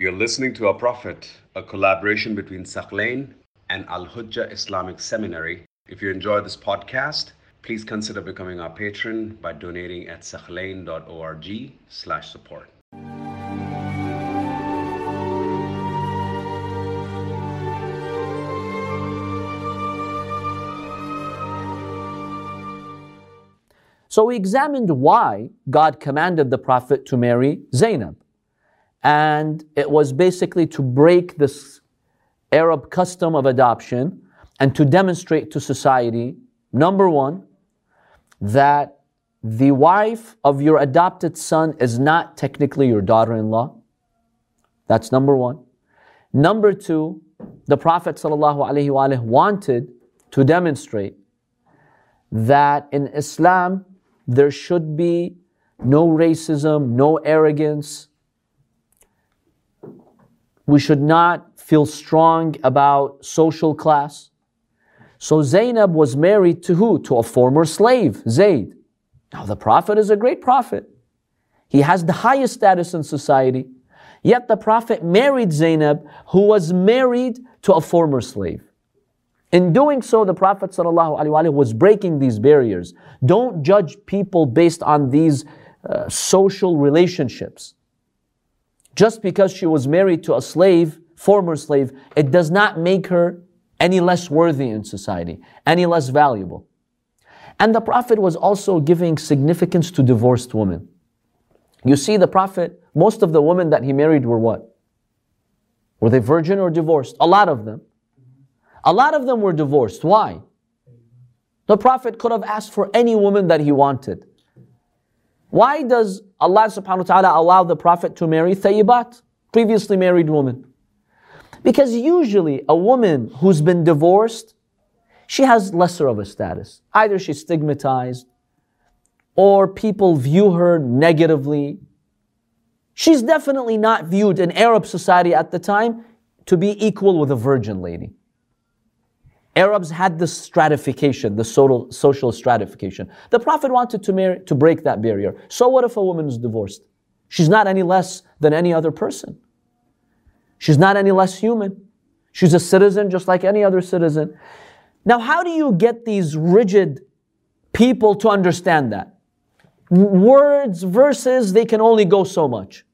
You're listening to Our Prophet, a collaboration between Thaqlain and Al Hujjah Islamic Seminary. If you enjoy this podcast, please consider becoming our patron by donating at thaqlain.org slash support. So we examined why God commanded the Prophet to marry Zainab. And it was basically to break this Arab custom of adoption and to demonstrate to society number one, that the wife of your adopted son is not technically your daughter in law. That's number one. Number two, the Prophet ﷺ wanted to demonstrate that in Islam there should be no racism, no arrogance. We should not feel strong about social class. So Zainab was married to who? To a former slave, Zayd. Now the Prophet is a great prophet. He has the highest status in society. Yet the Prophet married Zainab, who was married to a former slave. In doing so, the Prophet was breaking these barriers. Don't judge people based on these uh, social relationships. Just because she was married to a slave, former slave, it does not make her any less worthy in society, any less valuable. And the Prophet was also giving significance to divorced women. You see, the Prophet, most of the women that he married were what? Were they virgin or divorced? A lot of them. A lot of them were divorced. Why? The Prophet could have asked for any woman that he wanted. Why does Allah subhanahu wa ta'ala allow the Prophet to marry thayyibat, previously married woman? Because usually a woman who's been divorced, she has lesser of a status. Either she's stigmatized or people view her negatively. She's definitely not viewed in Arab society at the time to be equal with a virgin lady. Arabs had the stratification, the social, stratification. The Prophet wanted to, marry, to break that barrier. So what if a woman is divorced? She's not any less than any other person. She's not any less human. She's a citizen just like any other citizen. Now, how do you get these rigid people to understand that? Words, verses, they can only go so much.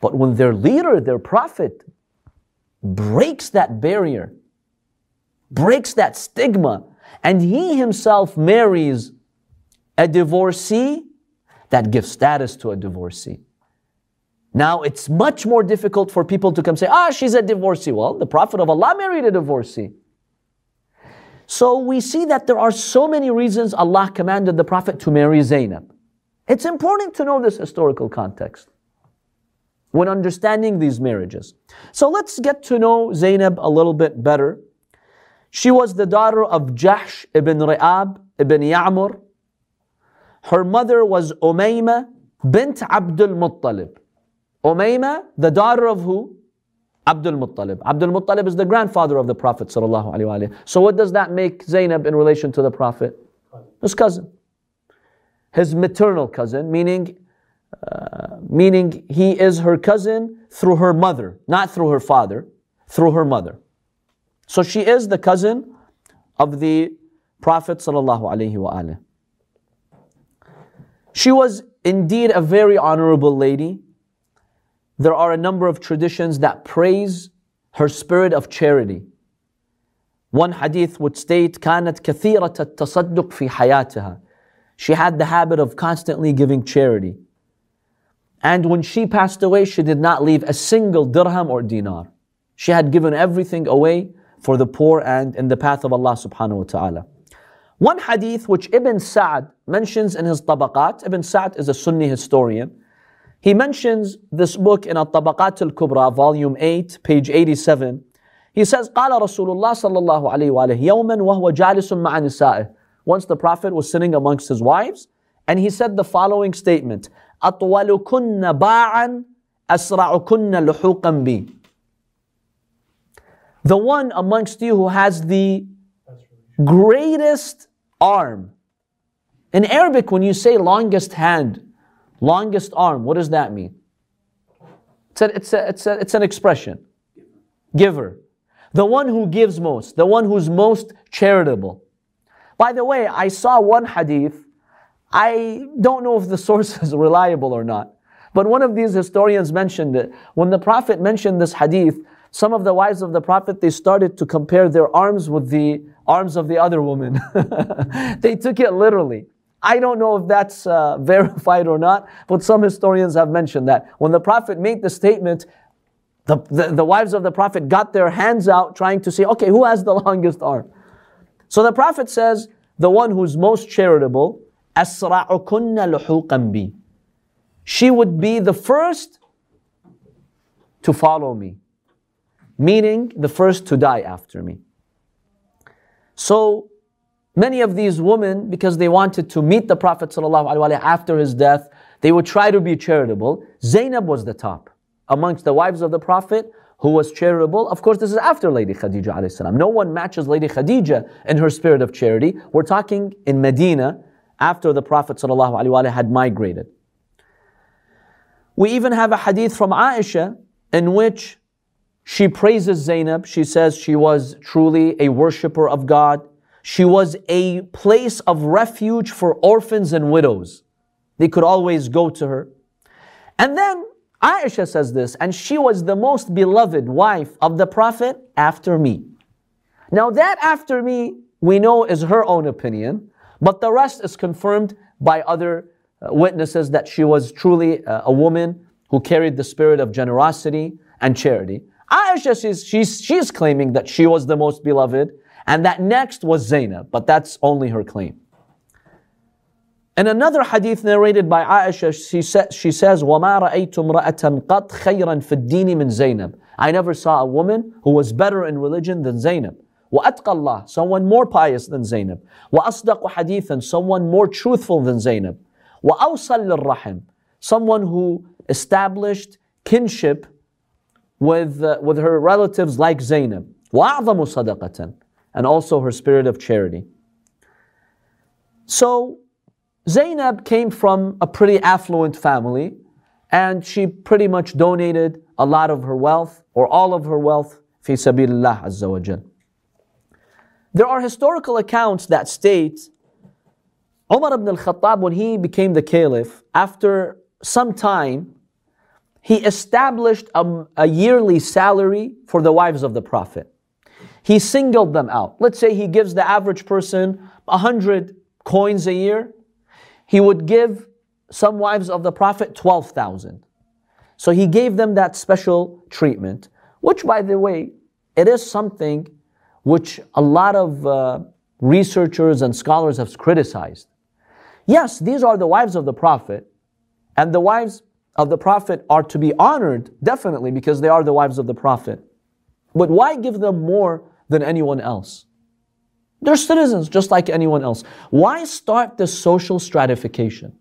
But when their leader, their prophet, breaks that barrier, breaks that stigma, and he himself marries a divorcee, that gives status to a divorcee. Now it's much more difficult for people to come say, ah, she's a divorcee. Well, the Prophet of Allah married a divorcee. So we see that there are so many reasons Allah commanded the Prophet to marry Zainab. It's important to know this historical context when understanding these marriages. So let's get to know Zainab a little bit better. She was the daughter of Jahsh ibn Ri'ab ibn Ya'mur. Her mother was Umayma bint Abdul Muttalib. Umayma, the daughter of who? Abdul Muttalib. Abdul Muttalib is the grandfather of the Prophet. So, what does that make Zainab in relation to the Prophet? His cousin. His maternal cousin, meaning, uh, meaning he is her cousin through her mother, not through her father, through her mother. So, she is the cousin of the Prophet. She was indeed a very honorable lady there are a number of traditions that praise her spirit of charity. One hadith would state, كانت كثيرة التصدق في حياتها. She had the habit of constantly giving charity. And when she passed away, she did not leave a single dirham or dinar. She had given everything away for the poor and in the path of Allah subhanahu wa ta'ala. One hadith which Ibn Sa'd mentions in his tabaqat, Ibn Sa'd is a Sunni historian, he mentions this book in At-Tabaqat al-Kubra, volume 8, page 87. He says, قال رسول الله صلى الله عليه وآله يوما وهو جالس مع نسائه. Once the Prophet was sitting amongst his wives, and he said the following statement, أطولكن باعا أسرعكن لحوقا بي. the one amongst you who has the greatest arm. In Arabic, when you say longest hand, Longest arm, what does that mean? It's, a, it's, a, it's, a, it's an expression. Giver. The one who gives most, the one who's most charitable. By the way, I saw one hadith. I don't know if the source is reliable or not. But one of these historians mentioned it. When the Prophet mentioned this hadith, some of the wives of the Prophet, they started to compare their arms with the arms of the other woman. they took it literally. I don't know if that's uh, verified or not, but some historians have mentioned that. When the Prophet made the statement, the, the, the, wives of the Prophet got their hands out trying to say, okay, who has the longest arm? So the Prophet says, the one who's most charitable, أَسْرَعُكُنَّ لُحُوقًا بِي She would be the first to follow me, meaning the first to die after me. So many of these women, because they wanted to meet the Prophet after his death, they would try to be charitable. Zainab was the top amongst the wives of the Prophet who was charitable. Of course, this is after Lady Khadija No one matches Lady Khadija in her spirit of charity. We're talking in Medina after the Prophet had migrated. We even have a hadith from Aisha in which she praises Zainab. She says she was truly a worshipper of God. She was a place of refuge for orphans and widows. They could always go to her. And then Aisha says this, and she was the most beloved wife of the Prophet after me. Now, that after me, we know is her own opinion, but the rest is confirmed by other uh, witnesses that she was truly uh, a woman who carried the spirit of generosity and charity. Aisha, she's, she's, she's claiming that she was the most beloved, and that next was Zainab, but that's only her claim. In another hadith narrated by Aisha, she, sa- she says, وَمَا رَأَيْتُ امْرَأَةً قَطْ خَيْرًا فِي الدِّينِ مِنْ زَيْنَبٍ I never saw a woman who was better in religion than Zainab. وَأَتْقَى اللَّهِ Someone more pious than Zainab. وَأَصْدَقُ حَدِيثًا Someone more truthful than Zainab. وَأَوْصَلْ لِلرَّحِمِ Someone who established kinship with, uh, with her relatives like Zainab. وَأَعْظَمُ صَدَقَةً And also her spirit of charity. So, Zainab came from a pretty affluent family and she pretty much donated a lot of her wealth or all of her wealth fi sabilillah azza wa jal. There are historical accounts that state Umar ibn al-Khattab when he became the caliph after some time he established a, a yearly salary for the wives of the prophet. He singled them out. Let's say he gives the average person a hundred coins a year he would give some wives of the Prophet 12,000. So he gave them that special treatment, which, by the way, it is something which a lot of uh, researchers and scholars have criticized. Yes, these are the wives of the Prophet, and the wives of the Prophet are to be honored, definitely, because they are the wives of the Prophet. But why give them more than anyone else? They're citizens just like anyone else. Why start this social stratification?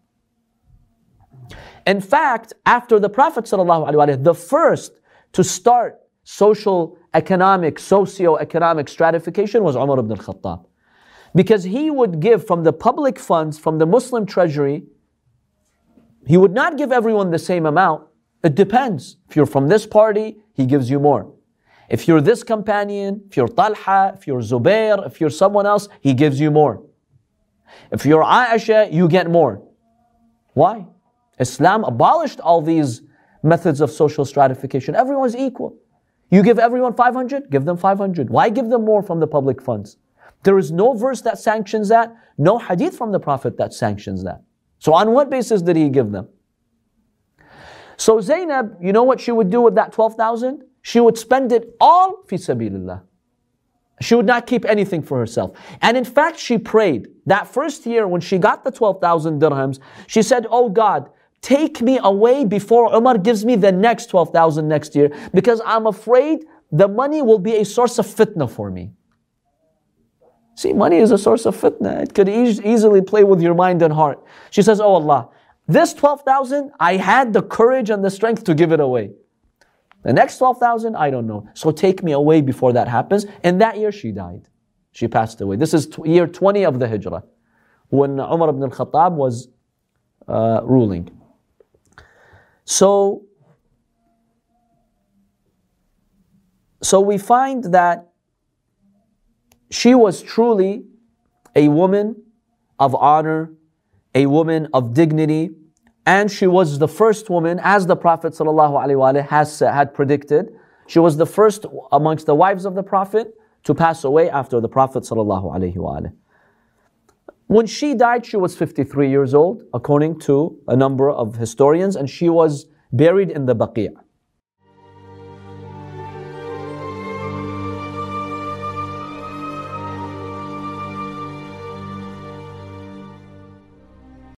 In fact, after the Prophet the first to start social, economic, socio-economic stratification was Umar ibn al-Khattab. Because he would give from the public funds, from the Muslim treasury, he would not give everyone the same amount. It depends. If you're from this party, he gives you more. If you're this companion, if you're Talha, if you're Zubair, if you're someone else, he gives you more. If you're Aisha, you get more. Why? Islam abolished all these methods of social stratification. Everyone's equal. You give everyone 500, give them 500. Why give them more from the public funds? There is no verse that sanctions that, no hadith from the Prophet that sanctions that. So, on what basis did he give them? So, Zainab, you know what she would do with that 12,000? she would spend it all fi sabilillah. She would not keep anything for herself. And in fact, she prayed that first year when she got the 12,000 dirhams, she said, Oh God, take me away before Umar gives me the next 12,000 next year because I'm afraid the money will be a source of fitna for me. See, money is a source of fitna. It could e- easily play with your mind and heart. She says, Oh Allah, this 12,000, I had the courage and the strength to give it away. The next 12,000, I don't know. So take me away before that happens. And that year she died. She passed away. This is t- year 20 of the Hijrah when Umar ibn al-Khattab was uh, ruling. So So we find that she was truly a woman of honor, a woman of dignity, and she was the first woman, as the Prophet ﷺ has had predicted. She was the first amongst the wives of the Prophet to pass away after the Prophet ﷺ. When she died, she was 53 years old, according to a number of historians, and she was buried in the Baqi'.